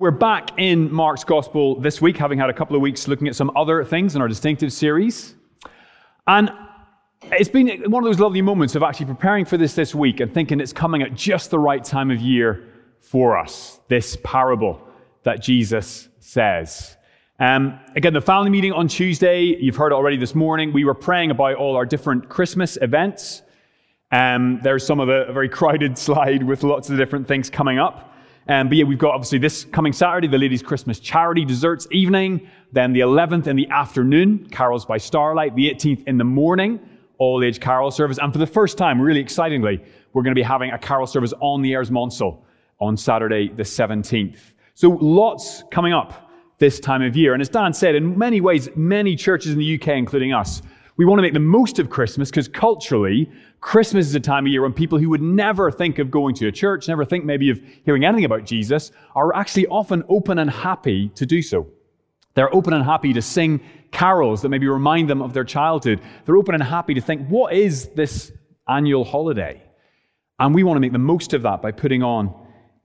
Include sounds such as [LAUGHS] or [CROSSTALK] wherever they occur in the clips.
We're back in Mark's Gospel this week, having had a couple of weeks looking at some other things in our distinctive series. And it's been one of those lovely moments of actually preparing for this this week and thinking it's coming at just the right time of year for us, this parable that Jesus says. Um, again, the family meeting on Tuesday, you've heard already this morning, we were praying about all our different Christmas events. Um, there's some of a, a very crowded [LAUGHS] slide with lots of different things coming up. Um, but yeah, we've got obviously this coming Saturday, the Ladies' Christmas Charity Desserts Evening. Then the 11th in the afternoon, Carols by Starlight. The 18th in the morning, All Age Carol Service. And for the first time, really excitingly, we're going to be having a carol service on the Eyres Monsell on Saturday the 17th. So lots coming up this time of year. And as Dan said, in many ways, many churches in the UK, including us, we want to make the most of Christmas because culturally, Christmas is a time of year when people who would never think of going to a church, never think maybe of hearing anything about Jesus, are actually often open and happy to do so. They're open and happy to sing carols that maybe remind them of their childhood. They're open and happy to think, what is this annual holiday? And we want to make the most of that by putting on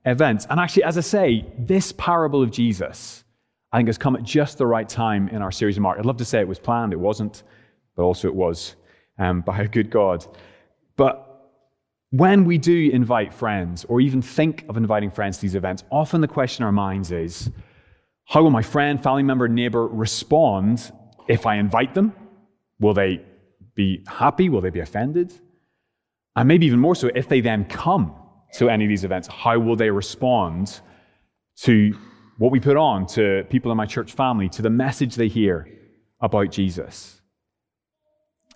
events. And actually, as I say, this parable of Jesus, I think, has come at just the right time in our series of Mark. I'd love to say it was planned, it wasn't, but also it was um, by a good God. But when we do invite friends or even think of inviting friends to these events, often the question in our minds is how will my friend, family member, neighbor respond if I invite them? Will they be happy? Will they be offended? And maybe even more so, if they then come to any of these events, how will they respond to what we put on, to people in my church family, to the message they hear about Jesus?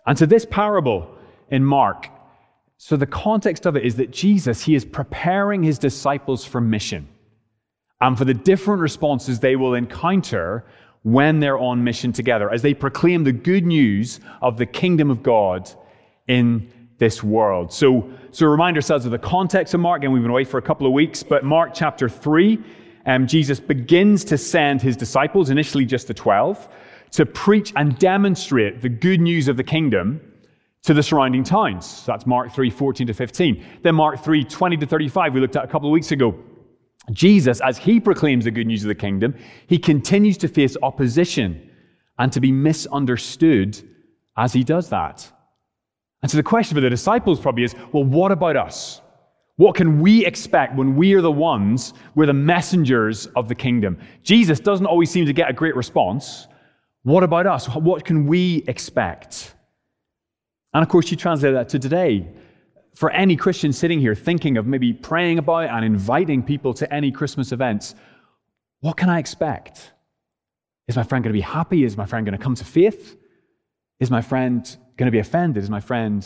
And to this parable in Mark, so, the context of it is that Jesus, he is preparing his disciples for mission and for the different responses they will encounter when they're on mission together as they proclaim the good news of the kingdom of God in this world. So, so remind ourselves of the context of Mark, and we've been away for a couple of weeks, but Mark chapter 3, um, Jesus begins to send his disciples, initially just the 12, to preach and demonstrate the good news of the kingdom to the surrounding towns. So that's Mark 3, 14 to 15. Then Mark 3, 20 to 35, we looked at a couple of weeks ago. Jesus, as he proclaims the good news of the kingdom, he continues to face opposition and to be misunderstood as he does that. And so the question for the disciples probably is well, what about us? What can we expect when we are the ones, we're the messengers of the kingdom? Jesus doesn't always seem to get a great response. What about us? What can we expect? And of course, you translate that to today. For any Christian sitting here thinking of maybe praying about and inviting people to any Christmas events, what can I expect? Is my friend going to be happy? Is my friend going to come to faith? Is my friend going to be offended? Is my friend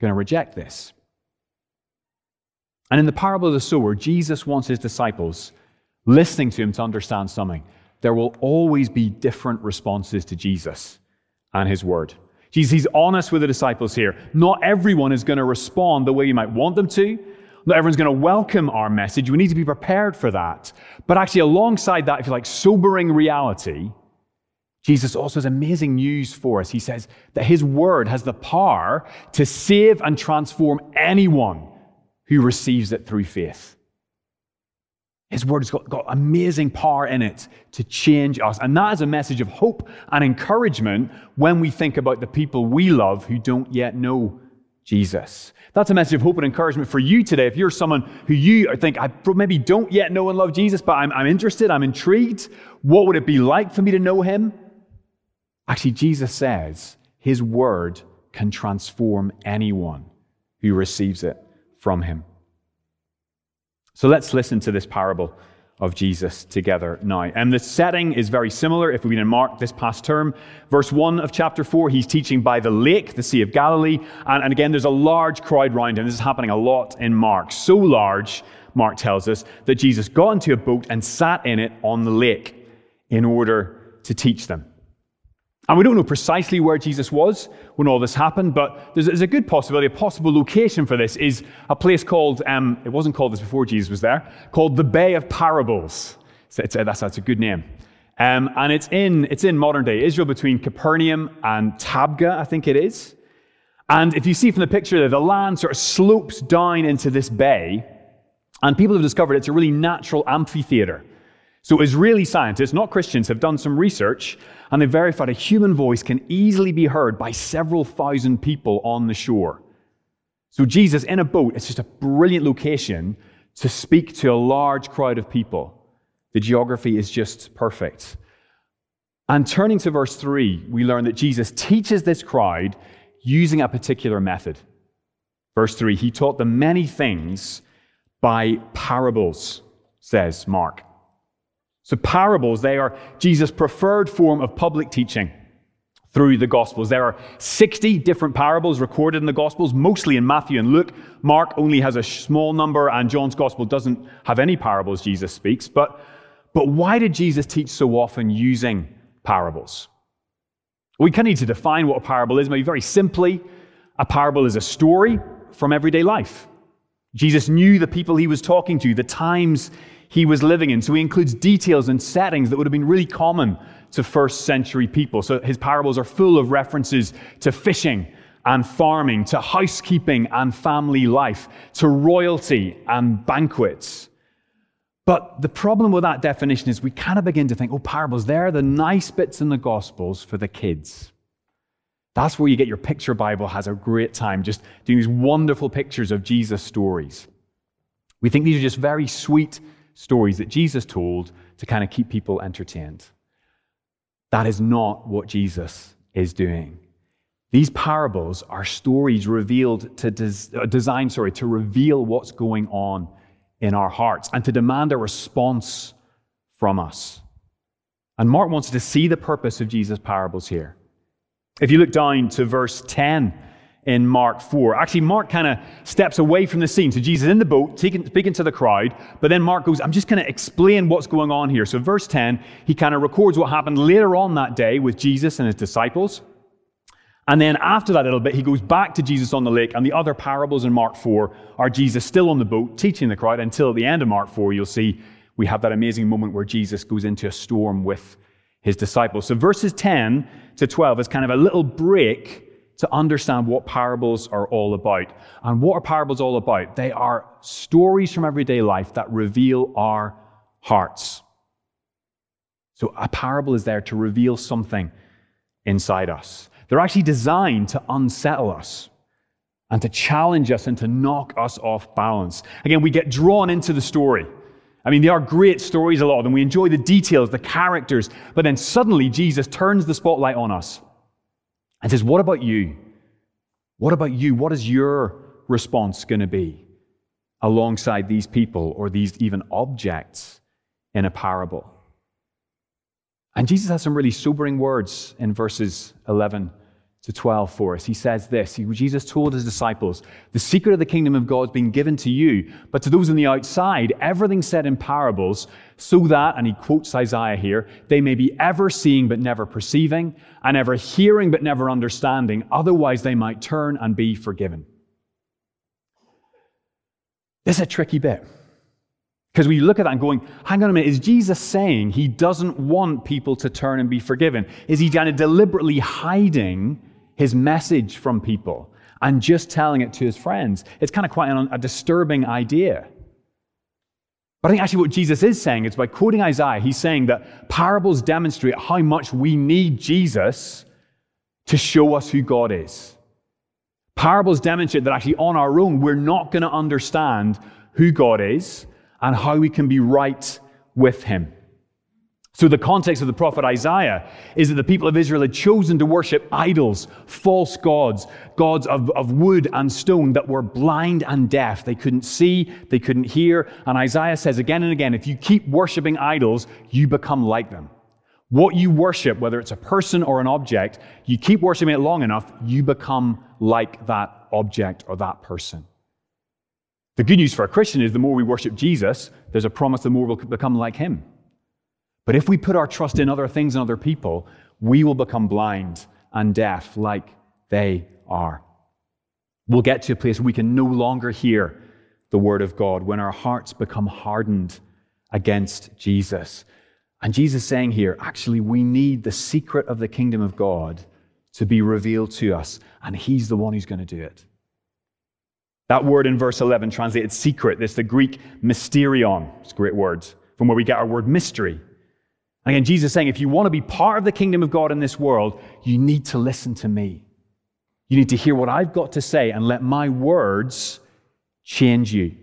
going to reject this? And in the parable of the sower, Jesus wants his disciples listening to him to understand something. There will always be different responses to Jesus and his word. Jesus, he's honest with the disciples here. Not everyone is going to respond the way you might want them to. Not everyone's going to welcome our message. We need to be prepared for that. But actually, alongside that, if you like, sobering reality, Jesus also has amazing news for us. He says that his word has the power to save and transform anyone who receives it through faith. His word has got, got amazing power in it to change us. And that is a message of hope and encouragement when we think about the people we love who don't yet know Jesus. That's a message of hope and encouragement for you today. If you're someone who you think, I maybe don't yet know and love Jesus, but I'm, I'm interested, I'm intrigued, what would it be like for me to know him? Actually, Jesus says his word can transform anyone who receives it from him. So let's listen to this parable of Jesus together now. And the setting is very similar if we've been in Mark this past term. Verse 1 of chapter 4, he's teaching by the lake, the Sea of Galilee. And, and again, there's a large crowd around him. This is happening a lot in Mark. So large, Mark tells us, that Jesus got into a boat and sat in it on the lake in order to teach them. And we don't know precisely where Jesus was when all this happened, but there's, there's a good possibility, a possible location for this is a place called, um, it wasn't called this before Jesus was there, called the Bay of Parables. So it's, that's, that's a good name. Um, and it's in, it's in modern day Israel between Capernaum and Tabgha, I think it is. And if you see from the picture there, the land sort of slopes down into this bay. And people have discovered it's a really natural amphitheater. So, Israeli scientists, not Christians, have done some research and they've verified a human voice can easily be heard by several thousand people on the shore. So, Jesus in a boat, it's just a brilliant location to speak to a large crowd of people. The geography is just perfect. And turning to verse 3, we learn that Jesus teaches this crowd using a particular method. Verse 3 He taught them many things by parables, says Mark. So, parables, they are Jesus' preferred form of public teaching through the Gospels. There are 60 different parables recorded in the Gospels, mostly in Matthew and Luke. Mark only has a small number, and John's Gospel doesn't have any parables Jesus speaks. But, but why did Jesus teach so often using parables? We kind of need to define what a parable is. Maybe very simply, a parable is a story from everyday life. Jesus knew the people he was talking to, the times he was living in. So he includes details and settings that would have been really common to first century people. So his parables are full of references to fishing and farming, to housekeeping and family life, to royalty and banquets. But the problem with that definition is we kind of begin to think, oh, parables, they're the nice bits in the Gospels for the kids. That's where you get your picture Bible has a great time just doing these wonderful pictures of Jesus' stories. We think these are just very sweet stories that Jesus told to kind of keep people entertained. That is not what Jesus is doing. These parables are stories revealed to des- uh, design, sorry, to reveal what's going on in our hearts and to demand a response from us. And Mark wants to see the purpose of Jesus' parables here. If you look down to verse 10, in Mark 4. Actually, Mark kind of steps away from the scene. So Jesus in the boat, taking speaking to the crowd, but then Mark goes, I'm just going to explain what's going on here. So, verse 10, he kind of records what happened later on that day with Jesus and his disciples. And then after that little bit, he goes back to Jesus on the lake, and the other parables in Mark 4 are Jesus still on the boat teaching the crowd until at the end of Mark 4, you'll see we have that amazing moment where Jesus goes into a storm with his disciples. So verses 10 to 12 is kind of a little break to understand what parables are all about. And what are parables all about? They are stories from everyday life that reveal our hearts. So a parable is there to reveal something inside us. They're actually designed to unsettle us and to challenge us and to knock us off balance. Again, we get drawn into the story. I mean, they are great stories, a lot of them. We enjoy the details, the characters, but then suddenly Jesus turns the spotlight on us and says, What about you? What about you? What is your response going to be alongside these people or these even objects in a parable? And Jesus has some really sobering words in verses 11 to 12 for us. He says this Jesus told his disciples, The secret of the kingdom of God has been given to you, but to those on the outside, everything said in parables, so that, and he quotes Isaiah here, they may be ever seeing but never perceiving, and ever hearing but never understanding, otherwise they might turn and be forgiven. This is a tricky bit. Because we look at that and going, hang on a minute, is Jesus saying he doesn't want people to turn and be forgiven? Is he kind of deliberately hiding his message from people and just telling it to his friends. It's kind of quite an, a disturbing idea. But I think actually what Jesus is saying is by quoting Isaiah, he's saying that parables demonstrate how much we need Jesus to show us who God is. Parables demonstrate that actually on our own, we're not going to understand who God is and how we can be right with him. So, the context of the prophet Isaiah is that the people of Israel had chosen to worship idols, false gods, gods of, of wood and stone that were blind and deaf. They couldn't see, they couldn't hear. And Isaiah says again and again if you keep worshiping idols, you become like them. What you worship, whether it's a person or an object, you keep worshiping it long enough, you become like that object or that person. The good news for a Christian is the more we worship Jesus, there's a promise the more we'll become like him. But if we put our trust in other things and other people, we will become blind and deaf like they are. We'll get to a place where we can no longer hear the word of God when our hearts become hardened against Jesus. And Jesus is saying here, actually, we need the secret of the kingdom of God to be revealed to us, and He's the one who's going to do it. That word in verse 11 translated secret, this the Greek mysterion. It's a great word from where we get our word mystery. Again, Jesus saying, if you want to be part of the kingdom of God in this world, you need to listen to me. You need to hear what I've got to say and let my words change you.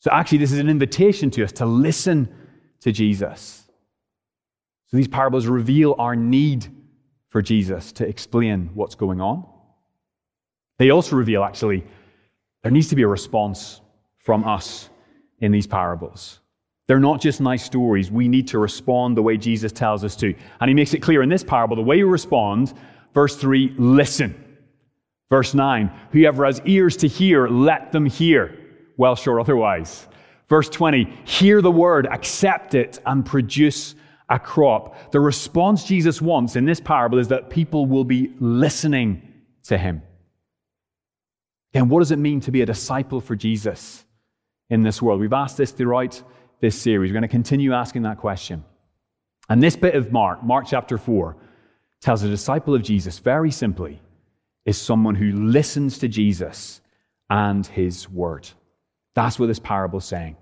So, actually, this is an invitation to us to listen to Jesus. So, these parables reveal our need for Jesus to explain what's going on. They also reveal, actually, there needs to be a response from us in these parables. They're not just nice stories. We need to respond the way Jesus tells us to. And he makes it clear in this parable the way you respond, verse 3, listen. Verse 9, whoever has ears to hear, let them hear. Welsh or otherwise. Verse 20, hear the word, accept it, and produce a crop. The response Jesus wants in this parable is that people will be listening to him. Again, what does it mean to be a disciple for Jesus in this world? We've asked this throughout this series. We're going to continue asking that question. And this bit of Mark, Mark chapter 4, tells a disciple of Jesus very simply is someone who listens to Jesus and his word. That's what this parable is saying.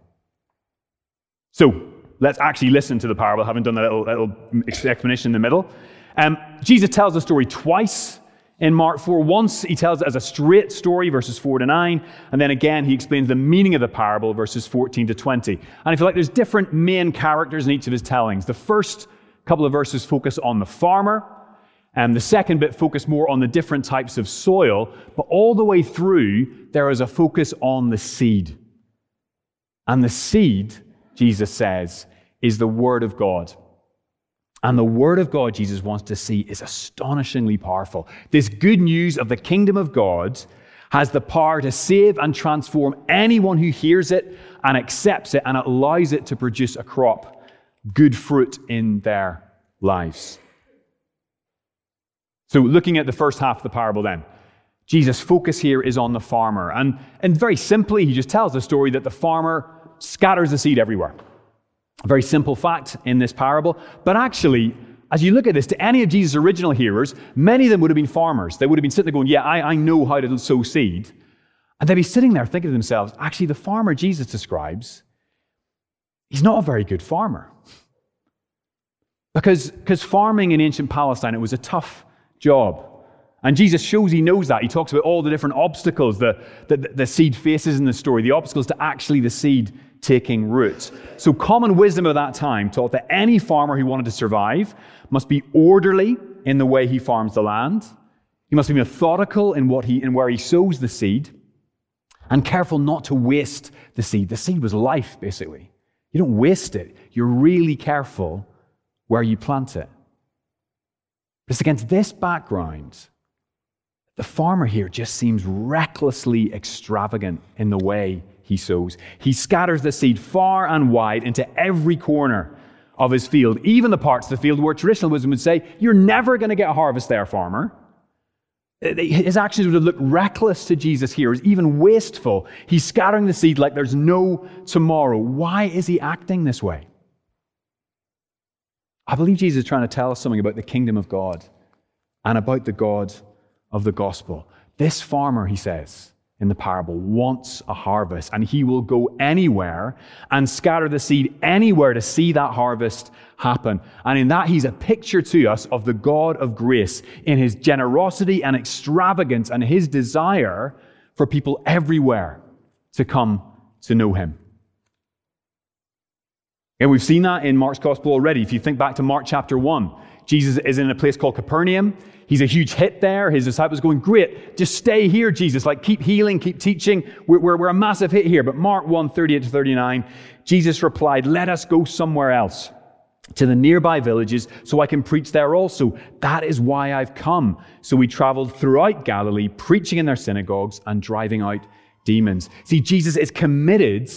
So let's actually listen to the parable, having done that little, little explanation in the middle. Um, Jesus tells the story twice in Mark 4. Once he tells it as a straight story, verses 4 to 9, and then again he explains the meaning of the parable, verses 14 to 20. And if you like, there's different main characters in each of his tellings. The first couple of verses focus on the farmer, and the second bit focus more on the different types of soil, but all the way through, there is a focus on the seed. And the seed, Jesus says, is the Word of God. And the word of God Jesus wants to see is astonishingly powerful. This good news of the kingdom of God has the power to save and transform anyone who hears it and accepts it and allows it to produce a crop, good fruit in their lives. So, looking at the first half of the parable, then, Jesus' focus here is on the farmer. And, and very simply, he just tells the story that the farmer scatters the seed everywhere. A very simple fact in this parable. But actually, as you look at this, to any of Jesus' original hearers, many of them would have been farmers. They would have been sitting there going, Yeah, I, I know how to sow seed. And they'd be sitting there thinking to themselves, Actually, the farmer Jesus describes, he's not a very good farmer. Because, because farming in ancient Palestine, it was a tough job. And Jesus shows he knows that. He talks about all the different obstacles that the, the seed faces in the story, the obstacles to actually the seed taking root. So, common wisdom of that time taught that any farmer who wanted to survive must be orderly in the way he farms the land. He must be methodical in, what he, in where he sows the seed and careful not to waste the seed. The seed was life, basically. You don't waste it, you're really careful where you plant it. It's against this background the farmer here just seems recklessly extravagant in the way he sows. He scatters the seed far and wide into every corner of his field, even the parts of the field where traditional wisdom would say, You're never going to get a harvest there, farmer. Uh, his actions would have looked reckless to Jesus here, even wasteful. He's scattering the seed like there's no tomorrow. Why is he acting this way? I believe Jesus is trying to tell us something about the kingdom of God and about the God of the gospel. This farmer, he says, in the parable wants a harvest, and he will go anywhere and scatter the seed anywhere to see that harvest happen. And in that, he's a picture to us of the God of grace in his generosity and extravagance and his desire for people everywhere to come to know him. And we've seen that in Mark's gospel already. If you think back to Mark chapter 1, Jesus is in a place called Capernaum. He's a huge hit there. His disciples going, Great, just stay here, Jesus. Like, keep healing, keep teaching. We're, we're, we're a massive hit here. But Mark 1 38 to 39, Jesus replied, Let us go somewhere else to the nearby villages so I can preach there also. That is why I've come. So we traveled throughout Galilee, preaching in their synagogues and driving out demons. See, Jesus is committed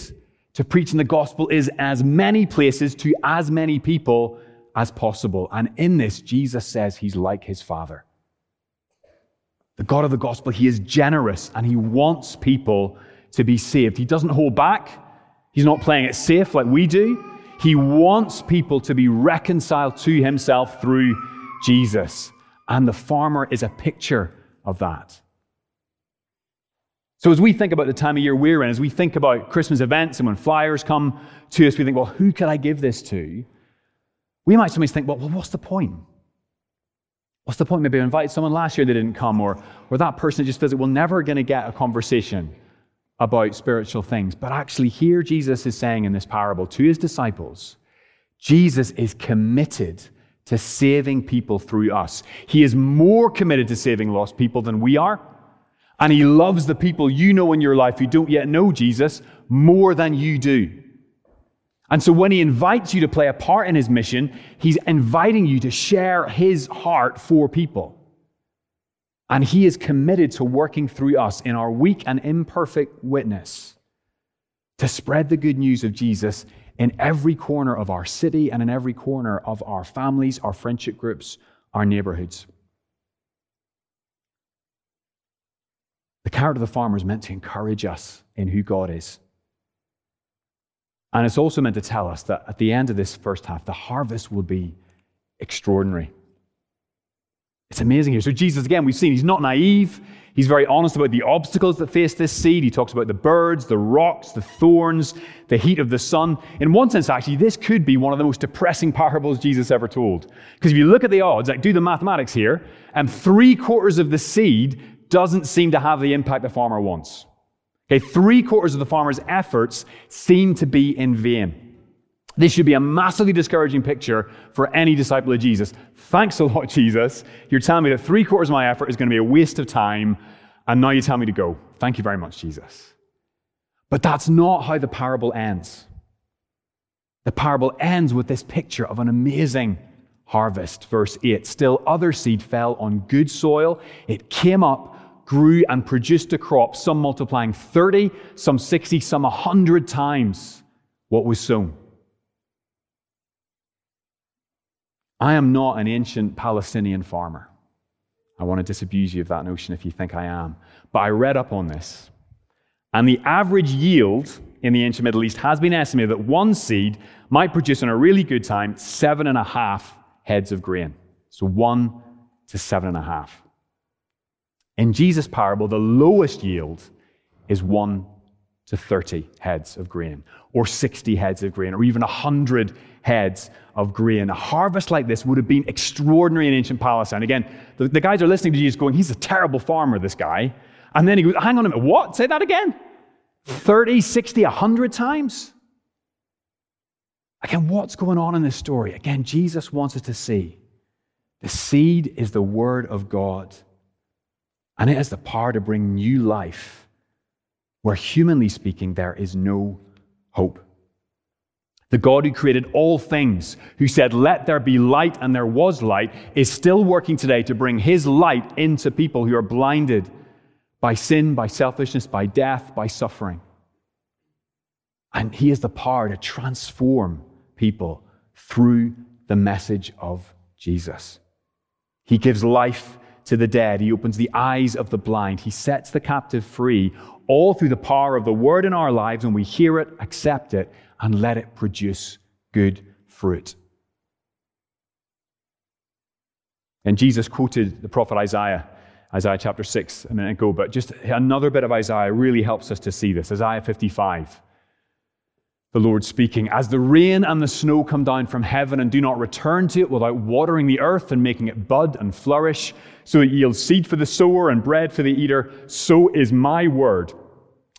to preaching the gospel is as many places to as many people as possible. And in this, Jesus says he's like his Father. The God of the gospel, he is generous and he wants people to be saved. He doesn't hold back, he's not playing it safe like we do. He wants people to be reconciled to himself through Jesus. And the farmer is a picture of that. So, as we think about the time of year we're in, as we think about Christmas events and when flyers come to us, we think, well, who could I give this to? We might sometimes think, well, well what's the point? What's the point? Maybe I invited someone last year, they didn't come, or, or that person just feels like we're never going to get a conversation about spiritual things. But actually, here Jesus is saying in this parable to his disciples, Jesus is committed to saving people through us. He is more committed to saving lost people than we are. And he loves the people you know in your life who don't yet know Jesus more than you do. And so when he invites you to play a part in his mission, he's inviting you to share his heart for people. And he is committed to working through us in our weak and imperfect witness to spread the good news of Jesus in every corner of our city and in every corner of our families, our friendship groups, our neighborhoods. The character of the farmer is meant to encourage us in who God is. And it's also meant to tell us that at the end of this first half, the harvest will be extraordinary. It's amazing here. So, Jesus, again, we've seen he's not naive. He's very honest about the obstacles that face this seed. He talks about the birds, the rocks, the thorns, the heat of the sun. In one sense, actually, this could be one of the most depressing parables Jesus ever told. Because if you look at the odds, like do the mathematics here, and three quarters of the seed doesn't seem to have the impact the farmer wants. Okay, three quarters of the farmer's efforts seem to be in vain. This should be a massively discouraging picture for any disciple of Jesus. Thanks a lot, [LAUGHS] Jesus. You're telling me that three quarters of my effort is going to be a waste of time, and now you tell me to go. Thank you very much, Jesus. But that's not how the parable ends. The parable ends with this picture of an amazing harvest. Verse 8 Still, other seed fell on good soil. It came up, grew, and produced a crop, some multiplying 30, some 60, some 100 times what was sown. I am not an ancient Palestinian farmer. I want to disabuse you of that notion if you think I am. But I read up on this. And the average yield in the ancient Middle East has been estimated that one seed might produce, in a really good time, seven and a half heads of grain. So one to seven and a half. In Jesus' parable, the lowest yield is one to 30 heads of grain, or 60 heads of grain, or even 100 heads of grain. A harvest like this would have been extraordinary in ancient Palestine. Again, the, the guys are listening to Jesus going, He's a terrible farmer, this guy. And then he goes, Hang on a minute, what? Say that again? 30, 60, 100 times? Again, what's going on in this story? Again, Jesus wants us to see the seed is the word of God, and it has the power to bring new life where, humanly speaking, there is no hope. The God who created all things, who said, Let there be light, and there was light, is still working today to bring his light into people who are blinded by sin, by selfishness, by death, by suffering. And he has the power to transform people through the message of Jesus. He gives life to the dead. He opens the eyes of the blind. He sets the captive free, all through the power of the word in our lives when we hear it, accept it, and let it produce good fruit. And Jesus quoted the prophet Isaiah, Isaiah chapter 6 a minute ago, but just another bit of Isaiah really helps us to see this. Isaiah 55 the Lord speaking, As the rain and the snow come down from heaven and do not return to it without watering the earth and making it bud and flourish, so it yields seed for the sower and bread for the eater, so is my word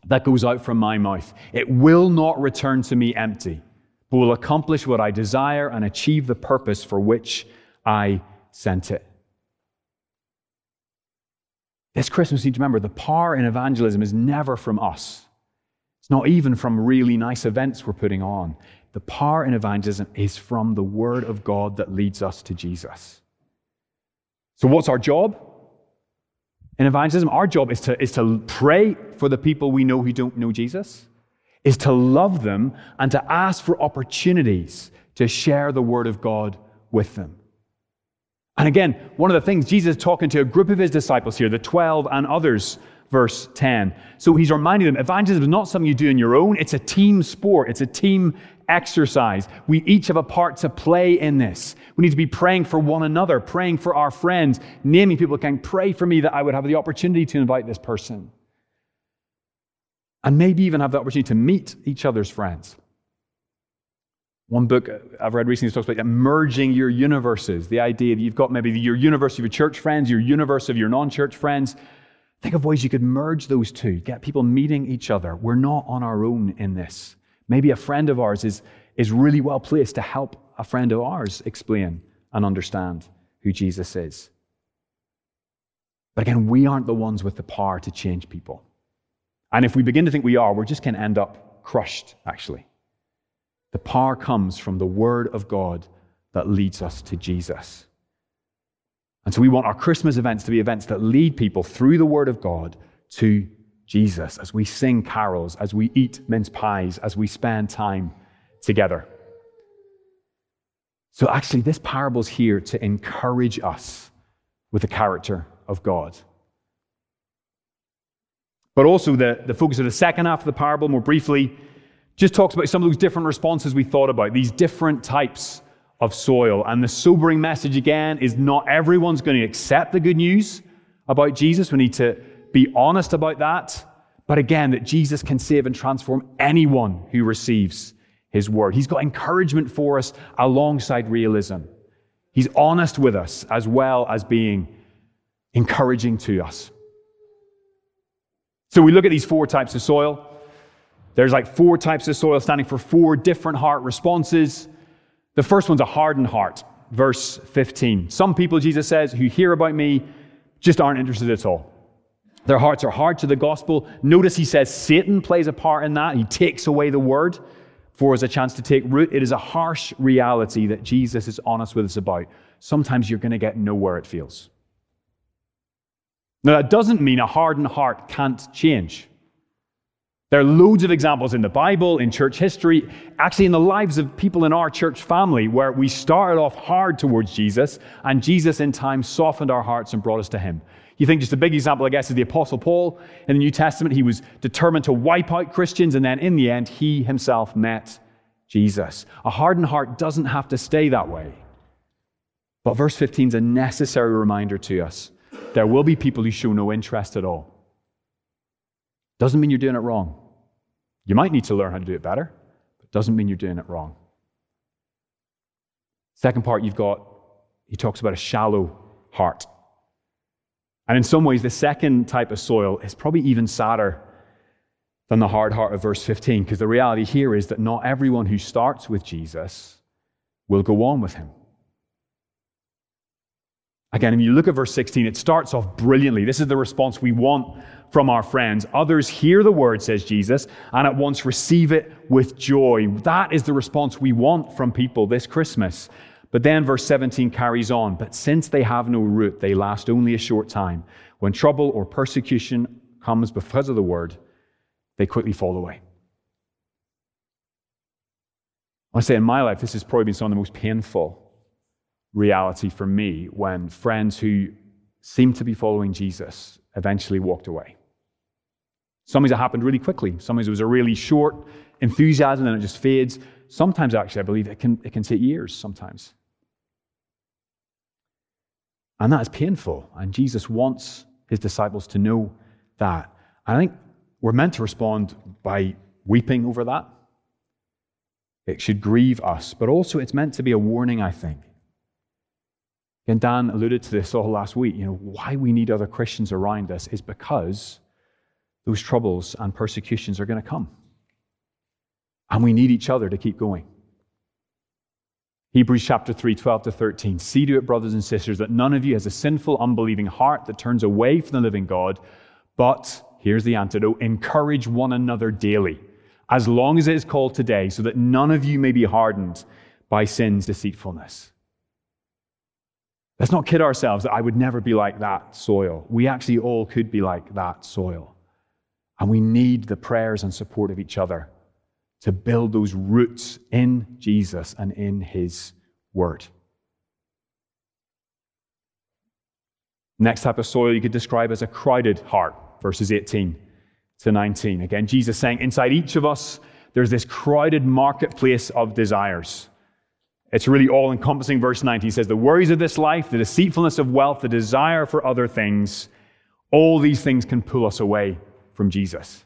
that goes out from my mouth. It will not return to me empty, but will accomplish what I desire and achieve the purpose for which I sent it. This Christmas, you need to remember the power in evangelism is never from us. It's not even from really nice events we're putting on. The power in evangelism is from the Word of God that leads us to Jesus. So, what's our job? In evangelism, our job is to, is to pray for the people we know who don't know Jesus, is to love them, and to ask for opportunities to share the Word of God with them. And again, one of the things Jesus is talking to a group of his disciples here, the 12 and others verse 10. So he's reminding them evangelism is not something you do on your own, it's a team sport, it's a team exercise. We each have a part to play in this. We need to be praying for one another, praying for our friends, naming people can pray for me that I would have the opportunity to invite this person. and maybe even have the opportunity to meet each other's friends. One book I've read recently talks about merging your universes. The idea that you've got maybe your universe of your church friends, your universe of your non church friends. Think of ways you could merge those two, get people meeting each other. We're not on our own in this. Maybe a friend of ours is, is really well placed to help a friend of ours explain and understand who Jesus is. But again, we aren't the ones with the power to change people. And if we begin to think we are, we're just going to end up crushed, actually. The power comes from the Word of God that leads us to Jesus. And so we want our Christmas events to be events that lead people through the Word of God to Jesus as we sing carols, as we eat mince pies, as we spend time together. So, actually, this parable is here to encourage us with the character of God. But also, the, the focus of the second half of the parable, more briefly, just talks about some of those different responses we thought about, these different types of soil. And the sobering message again is not everyone's going to accept the good news about Jesus. We need to be honest about that. But again, that Jesus can save and transform anyone who receives his word. He's got encouragement for us alongside realism. He's honest with us as well as being encouraging to us. So we look at these four types of soil. There's like four types of soil standing for four different heart responses. The first one's a hardened heart, verse 15. Some people, Jesus says, who hear about me just aren't interested at all. Their hearts are hard to the gospel. Notice he says Satan plays a part in that. He takes away the word for us a chance to take root. It is a harsh reality that Jesus is honest with us about. Sometimes you're going to get nowhere, it feels. Now, that doesn't mean a hardened heart can't change. There are loads of examples in the Bible, in church history, actually in the lives of people in our church family, where we started off hard towards Jesus, and Jesus in time softened our hearts and brought us to Him. You think just a big example, I guess, is the Apostle Paul in the New Testament. He was determined to wipe out Christians, and then in the end, he himself met Jesus. A hardened heart doesn't have to stay that way. But verse 15 is a necessary reminder to us. There will be people who show no interest at all. Doesn't mean you're doing it wrong. You might need to learn how to do it better, but doesn't mean you're doing it wrong. Second part, you've got, he talks about a shallow heart. And in some ways, the second type of soil is probably even sadder than the hard heart of verse 15, because the reality here is that not everyone who starts with Jesus will go on with him. Again, if you look at verse 16, it starts off brilliantly. This is the response we want from our friends. Others hear the word, says Jesus, and at once receive it with joy. That is the response we want from people this Christmas. But then verse 17 carries on. But since they have no root, they last only a short time. When trouble or persecution comes because of the word, they quickly fall away. I say in my life, this has probably been some of the most painful reality for me when friends who seemed to be following Jesus eventually walked away. Sometimes it happened really quickly. Sometimes it was a really short enthusiasm and it just fades. Sometimes, actually, I believe it can, it can take years sometimes. And that is painful. And Jesus wants his disciples to know that. I think we're meant to respond by weeping over that. It should grieve us, but also it's meant to be a warning, I think. And Dan alluded to this all last week. You know, why we need other Christians around us is because those troubles and persecutions are going to come. And we need each other to keep going. Hebrews chapter 3, 12 to 13. See to it, brothers and sisters, that none of you has a sinful, unbelieving heart that turns away from the living God, but, here's the antidote, encourage one another daily, as long as it is called today, so that none of you may be hardened by sin's deceitfulness. Let's not kid ourselves that I would never be like that soil. We actually all could be like that soil. And we need the prayers and support of each other to build those roots in Jesus and in His Word. Next type of soil you could describe as a crowded heart, verses 18 to 19. Again, Jesus saying, inside each of us, there's this crowded marketplace of desires. It's really all encompassing. Verse 19 he says, The worries of this life, the deceitfulness of wealth, the desire for other things, all these things can pull us away from Jesus.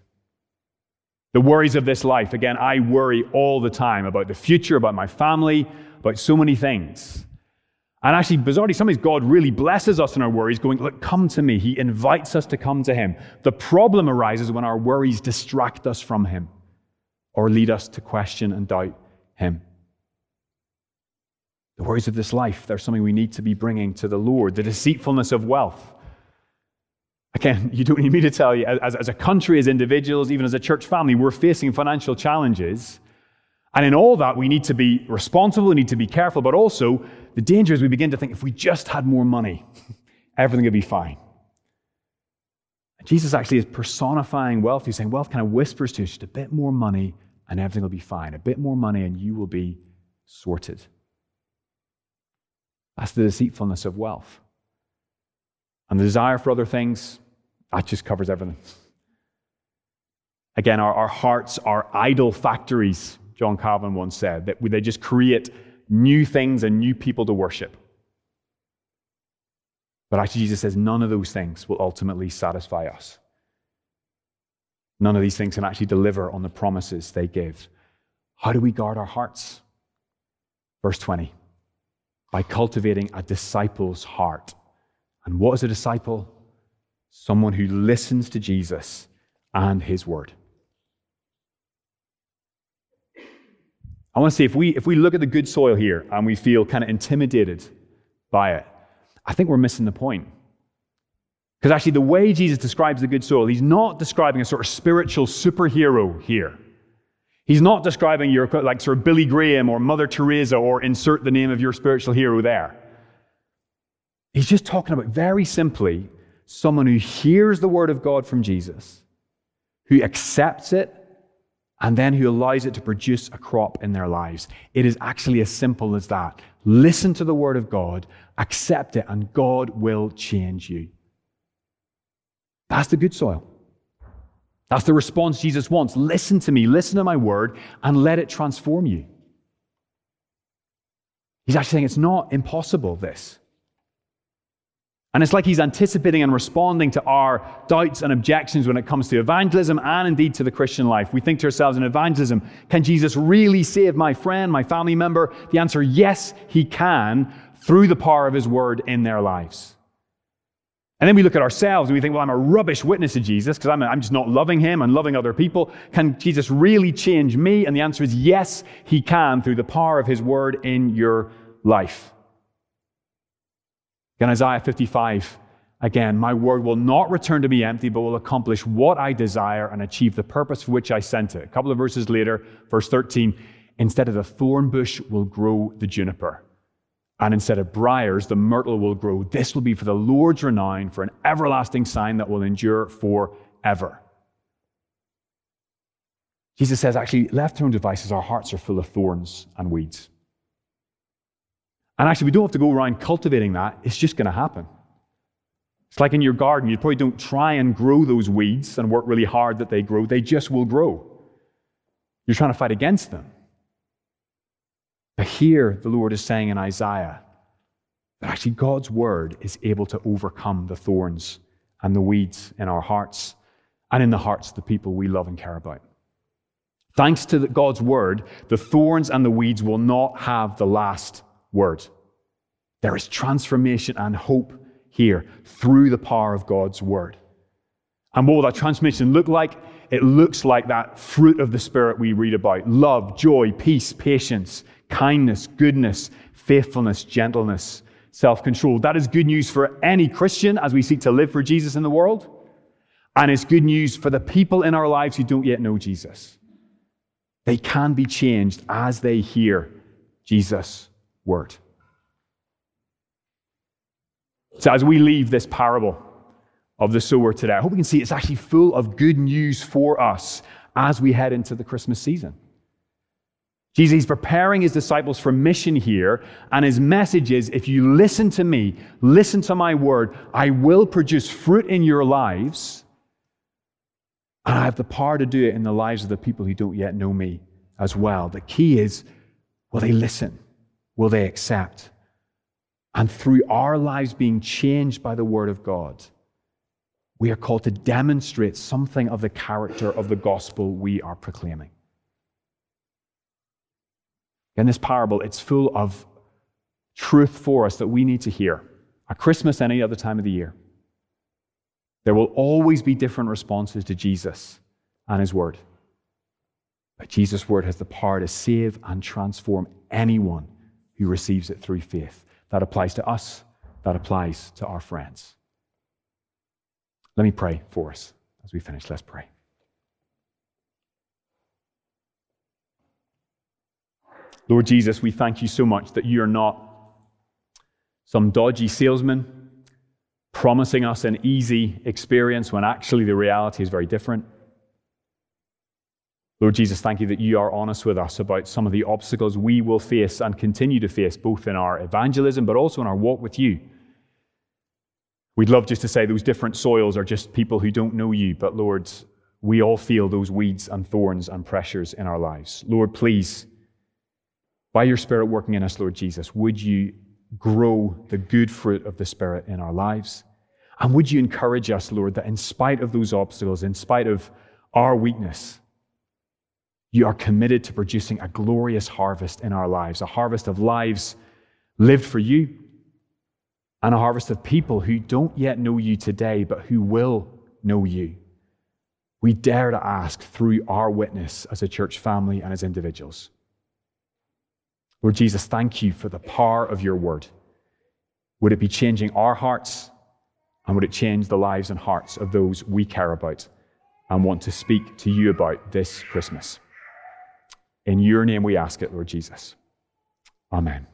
The worries of this life. Again, I worry all the time about the future, about my family, about so many things. And actually, bizarrely, sometimes God really blesses us in our worries, going, Look, come to me. He invites us to come to Him. The problem arises when our worries distract us from Him or lead us to question and doubt Him. The worries of this life, they're something we need to be bringing to the Lord. The deceitfulness of wealth. Again, [LAUGHS] you don't need me to tell you, as, as a country, as individuals, even as a church family, we're facing financial challenges. And in all that, we need to be responsible, we need to be careful, but also the danger is we begin to think if we just had more money, [LAUGHS] everything would be fine. Jesus actually is personifying wealth. He's saying wealth kind of whispers to us just a bit more money and everything will be fine. A bit more money and you will be sorted. That's the deceitfulness of wealth. And the desire for other things, that just covers everything. Again, our, our hearts are idol factories, John Calvin once said, that they just create new things and new people to worship. But actually, Jesus says none of those things will ultimately satisfy us. None of these things can actually deliver on the promises they give. How do we guard our hearts? Verse 20 by cultivating a disciple's heart. And what is a disciple? Someone who listens to Jesus and his word. I want to say if we, if we look at the good soil here and we feel kind of intimidated by it, I think we're missing the point. Because actually, the way Jesus describes the good soil, he's not describing a sort of spiritual superhero here. He's not describing your like sort of Billy Graham or Mother Teresa or insert the name of your spiritual hero there. He's just talking about very simply someone who hears the word of God from Jesus, who accepts it, and then who allows it to produce a crop in their lives. It is actually as simple as that. Listen to the word of God, accept it, and God will change you. That's the good soil. That's the response Jesus wants. Listen to me, listen to my word, and let it transform you. He's actually saying it's not impossible, this. And it's like he's anticipating and responding to our doubts and objections when it comes to evangelism and indeed to the Christian life. We think to ourselves in evangelism, can Jesus really save my friend, my family member? The answer, yes, he can through the power of his word in their lives. And then we look at ourselves and we think, well, I'm a rubbish witness to Jesus because I'm, I'm just not loving him and loving other people. Can Jesus really change me? And the answer is yes, he can through the power of his word in your life. In Isaiah 55, again, my word will not return to me empty, but will accomplish what I desire and achieve the purpose for which I sent it. A couple of verses later, verse 13, instead of the thorn bush will grow the juniper. And instead of briars, the myrtle will grow. This will be for the Lord's renown, for an everlasting sign that will endure forever. Jesus says, actually, left to our own devices, our hearts are full of thorns and weeds. And actually, we don't have to go around cultivating that, it's just going to happen. It's like in your garden, you probably don't try and grow those weeds and work really hard that they grow, they just will grow. You're trying to fight against them. But here, the Lord is saying in Isaiah that actually God's word is able to overcome the thorns and the weeds in our hearts and in the hearts of the people we love and care about. Thanks to God's word, the thorns and the weeds will not have the last word. There is transformation and hope here through the power of God's word. And what will that transformation look like? It looks like that fruit of the Spirit we read about love, joy, peace, patience, kindness, goodness, faithfulness, gentleness, self control. That is good news for any Christian as we seek to live for Jesus in the world. And it's good news for the people in our lives who don't yet know Jesus. They can be changed as they hear Jesus' word. So, as we leave this parable of the sower today, I hope we can see it's actually full of good news for us as we head into the Christmas season. Jesus is preparing his disciples for mission here, and his message is if you listen to me, listen to my word, I will produce fruit in your lives, and I have the power to do it in the lives of the people who don't yet know me as well. The key is will they listen? Will they accept? And through our lives being changed by the word of God, We are called to demonstrate something of the character of the gospel we are proclaiming. In this parable, it's full of truth for us that we need to hear at Christmas, any other time of the year. There will always be different responses to Jesus and his word. But Jesus' word has the power to save and transform anyone who receives it through faith. That applies to us, that applies to our friends. Let me pray for us as we finish. Let's pray. Lord Jesus, we thank you so much that you are not some dodgy salesman promising us an easy experience when actually the reality is very different. Lord Jesus, thank you that you are honest with us about some of the obstacles we will face and continue to face, both in our evangelism but also in our walk with you. We'd love just to say those different soils are just people who don't know you, but Lord, we all feel those weeds and thorns and pressures in our lives. Lord, please, by your Spirit working in us, Lord Jesus, would you grow the good fruit of the Spirit in our lives? And would you encourage us, Lord, that in spite of those obstacles, in spite of our weakness, you are committed to producing a glorious harvest in our lives, a harvest of lives lived for you, and a harvest of people who don't yet know you today, but who will know you. We dare to ask through our witness as a church family and as individuals. Lord Jesus, thank you for the power of your word. Would it be changing our hearts? And would it change the lives and hearts of those we care about and want to speak to you about this Christmas? In your name we ask it, Lord Jesus. Amen.